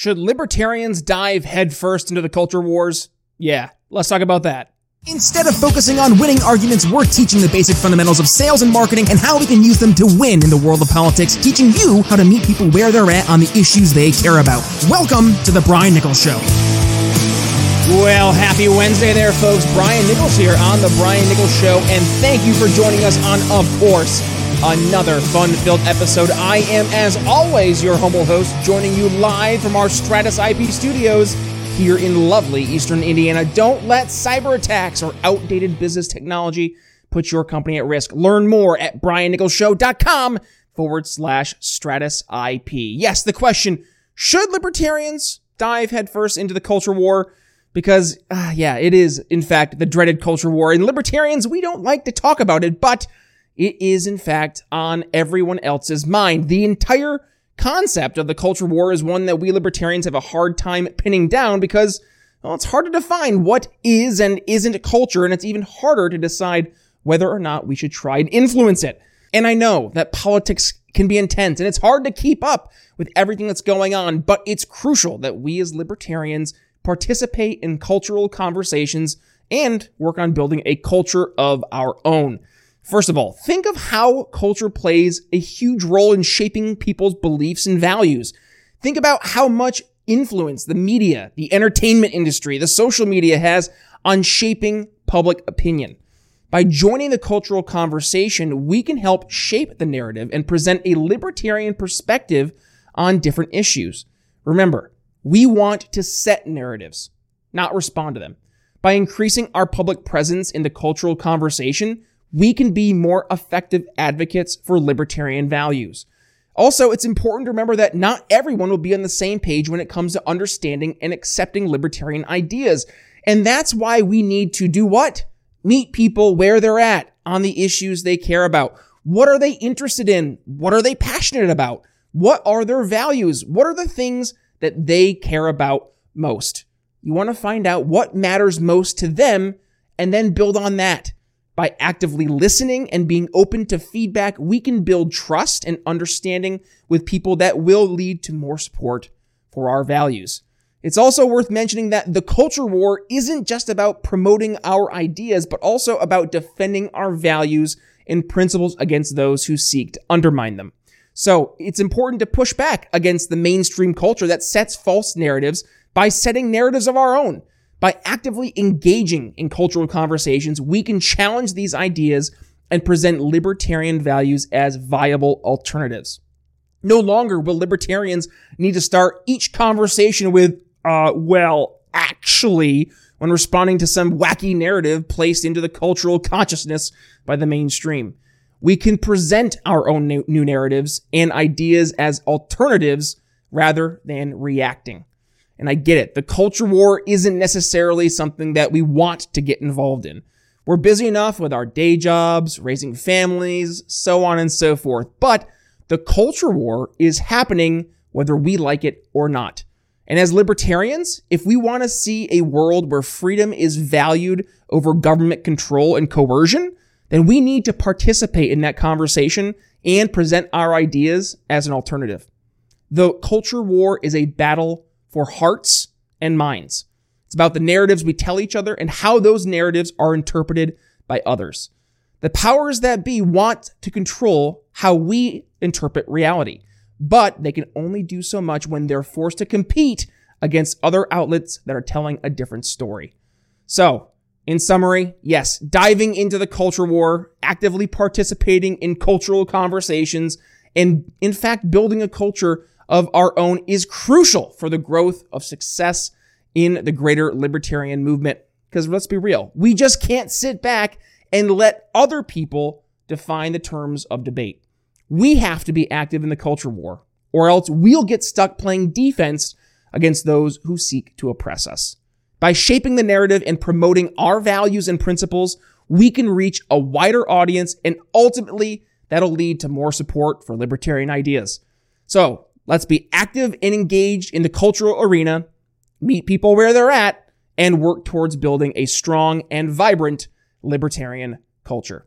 Should libertarians dive headfirst into the culture wars? Yeah, let's talk about that. Instead of focusing on winning arguments, we're teaching the basic fundamentals of sales and marketing and how we can use them to win in the world of politics, teaching you how to meet people where they're at on the issues they care about. Welcome to The Brian Nichols Show. Well, happy Wednesday there, folks. Brian Nichols here on The Brian Nichols Show, and thank you for joining us on, of course, another fun filled episode. I am, as always, your humble host, joining you live from our Stratus IP studios here in lovely Eastern Indiana. Don't let cyber attacks or outdated business technology put your company at risk. Learn more at briannicholsshow.com forward slash Stratus IP. Yes, the question should libertarians dive headfirst into the culture war? Because, uh, yeah, it is, in fact, the dreaded culture war. And libertarians, we don't like to talk about it, but it is, in fact, on everyone else's mind. The entire concept of the culture war is one that we libertarians have a hard time pinning down because, well, it's hard to define what is and isn't culture, and it's even harder to decide whether or not we should try and influence it. And I know that politics can be intense and it's hard to keep up with everything that's going on, but it's crucial that we as libertarians participate in cultural conversations and work on building a culture of our own. First of all, think of how culture plays a huge role in shaping people's beliefs and values. Think about how much influence the media, the entertainment industry, the social media has on shaping public opinion. By joining the cultural conversation, we can help shape the narrative and present a libertarian perspective on different issues. Remember, we want to set narratives, not respond to them. By increasing our public presence in the cultural conversation, we can be more effective advocates for libertarian values. Also, it's important to remember that not everyone will be on the same page when it comes to understanding and accepting libertarian ideas. And that's why we need to do what? Meet people where they're at on the issues they care about. What are they interested in? What are they passionate about? What are their values? What are the things that they care about most? You want to find out what matters most to them and then build on that. By actively listening and being open to feedback, we can build trust and understanding with people that will lead to more support for our values. It's also worth mentioning that the culture war isn't just about promoting our ideas, but also about defending our values and principles against those who seek to undermine them. So it's important to push back against the mainstream culture that sets false narratives by setting narratives of our own. By actively engaging in cultural conversations, we can challenge these ideas and present libertarian values as viable alternatives. No longer will libertarians need to start each conversation with, uh, well, actually, when responding to some wacky narrative placed into the cultural consciousness by the mainstream. We can present our own new narratives and ideas as alternatives rather than reacting. And I get it. The culture war isn't necessarily something that we want to get involved in. We're busy enough with our day jobs, raising families, so on and so forth. But the culture war is happening whether we like it or not. And as libertarians, if we want to see a world where freedom is valued over government control and coercion, then we need to participate in that conversation and present our ideas as an alternative. The culture war is a battle for hearts and minds. It's about the narratives we tell each other and how those narratives are interpreted by others. The powers that be want to control how we interpret reality, but they can only do so much when they're forced to compete against other outlets that are telling a different story. So, in summary, yes, diving into the culture war, actively participating in cultural conversations, and in fact, building a culture of our own is crucial for the growth of success in the greater libertarian movement. Because let's be real, we just can't sit back and let other people define the terms of debate. We have to be active in the culture war, or else we'll get stuck playing defense against those who seek to oppress us. By shaping the narrative and promoting our values and principles, we can reach a wider audience and ultimately that'll lead to more support for libertarian ideas. So Let's be active and engaged in the cultural arena, meet people where they're at, and work towards building a strong and vibrant libertarian culture.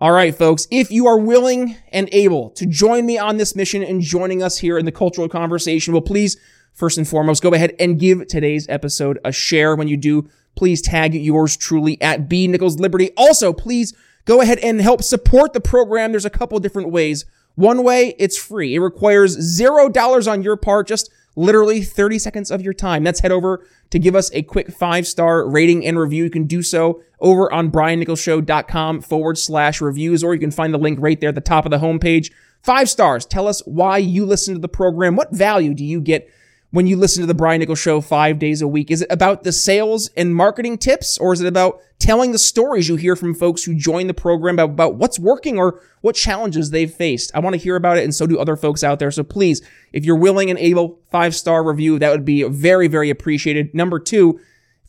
All right, folks, if you are willing and able to join me on this mission and joining us here in the cultural conversation, well, please, first and foremost, go ahead and give today's episode a share. When you do, please tag yours truly at B Nichols Liberty. Also, please go ahead and help support the program. There's a couple different ways. One way, it's free. It requires zero dollars on your part, just literally 30 seconds of your time. That's head over to give us a quick five star rating and review. You can do so over on briannicholsshow.com forward slash reviews, or you can find the link right there at the top of the homepage. Five stars. Tell us why you listen to the program. What value do you get when you listen to the Brian Nichols Show five days a week? Is it about the sales and marketing tips, or is it about telling the stories you hear from folks who join the program about, about what's working or what challenges they've faced? I want to hear about it, and so do other folks out there. So please, if you're willing and able, five star review, that would be very, very appreciated. Number two,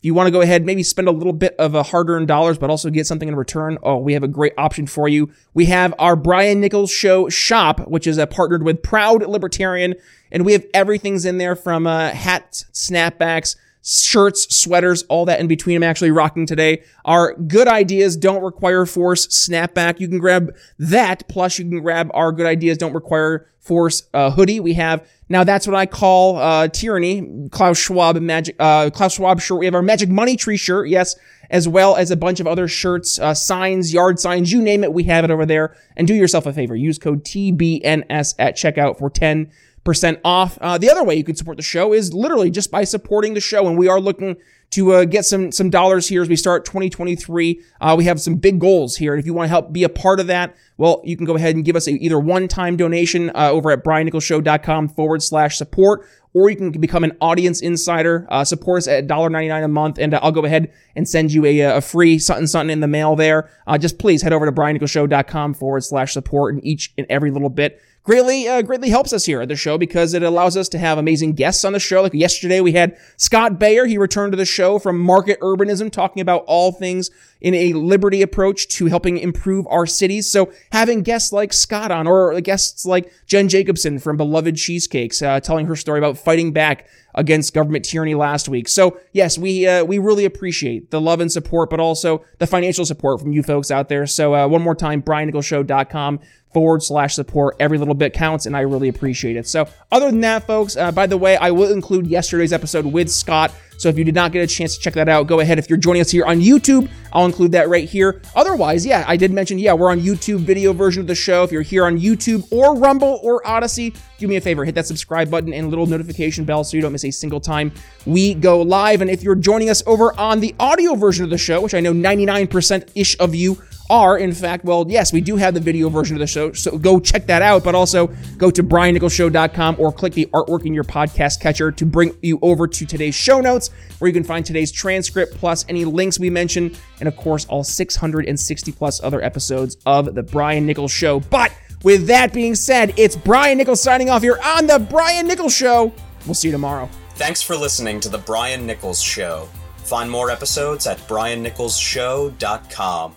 you want to go ahead, maybe spend a little bit of a hard-earned dollars, but also get something in return, oh, we have a great option for you. We have our Brian Nichols Show shop, which is uh, partnered with Proud Libertarian, and we have everything's in there from uh, hats, snapbacks, shirts, sweaters, all that in between. I'm actually rocking today. Our good ideas don't require force snapback. You can grab that. Plus, you can grab our good ideas don't require force uh, hoodie. We have now that's what I call uh, tyranny. Klaus Schwab magic. Uh, Klaus Schwab shirt. We have our magic money tree shirt. Yes. As well as a bunch of other shirts, uh, signs, yard signs, you name it, we have it over there. And do yourself a favor. Use code TBNS at checkout for 10 percent off. Uh, the other way you can support the show is literally just by supporting the show, and we are looking to uh, get some some dollars here as we start 2023. Uh, we have some big goals here, and if you want to help be a part of that, well, you can go ahead and give us a, either one-time donation uh, over at briannicholsshow.com forward slash support, or you can become an audience insider. Uh, support us at $1.99 a month, and uh, I'll go ahead and send you a, a free something something in the mail there. Just please head over to briannicholsshow.com forward slash support, and each and every little bit greatly uh, greatly helps us here at the show because it allows us to have amazing guests on the show. Like yesterday, we had Scott Beyer. He returned to the show from Market Urbanism, talking about all things in a liberty approach to helping improve our cities. So having guests like Scott on, or guests like Jen Jacobson from Beloved Cheesecakes, uh, telling her story about fighting back against government tyranny last week. So yes, we uh, we really appreciate the love and support, but also the financial support from you folks out there. So uh, one more time, briannicholsshow.com forward slash support. Every little bit counts, and I really appreciate it. So, other than that, folks, uh, by the way, I will include yesterday's episode with Scott. So, if you did not get a chance to check that out, go ahead. If you're joining us here on YouTube, I'll include that right here. Otherwise, yeah, I did mention, yeah, we're on YouTube video version of the show. If you're here on YouTube or Rumble or Odysee, do me a favor, hit that subscribe button and little notification bell so you don't miss a single time we go live. And if you're joining us over on the audio version of the show, which I know 99% ish of you are, in fact, well, yes, we do have the video version of the show, so go check that out. But also go to briannicholsshow.com or click the artwork in your podcast catcher to bring you over to today's show notes, where you can find today's transcript plus any links we mentioned, and of course, all 660 plus other episodes of the Brian Nichols Show. But with that being said, it's Brian Nichols signing off here on the Brian Nichols Show. We'll see you tomorrow. Thanks for listening to the Brian Nichols Show. Find more episodes at briannicholsshow.com.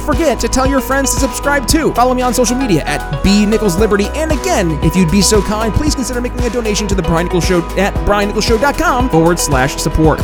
don't forget to tell your friends to subscribe too. Follow me on social media at B Nichols Liberty. And again, if you'd be so kind, please consider making a donation to the Brian Nichols Show at briannicholsshow.com forward slash support.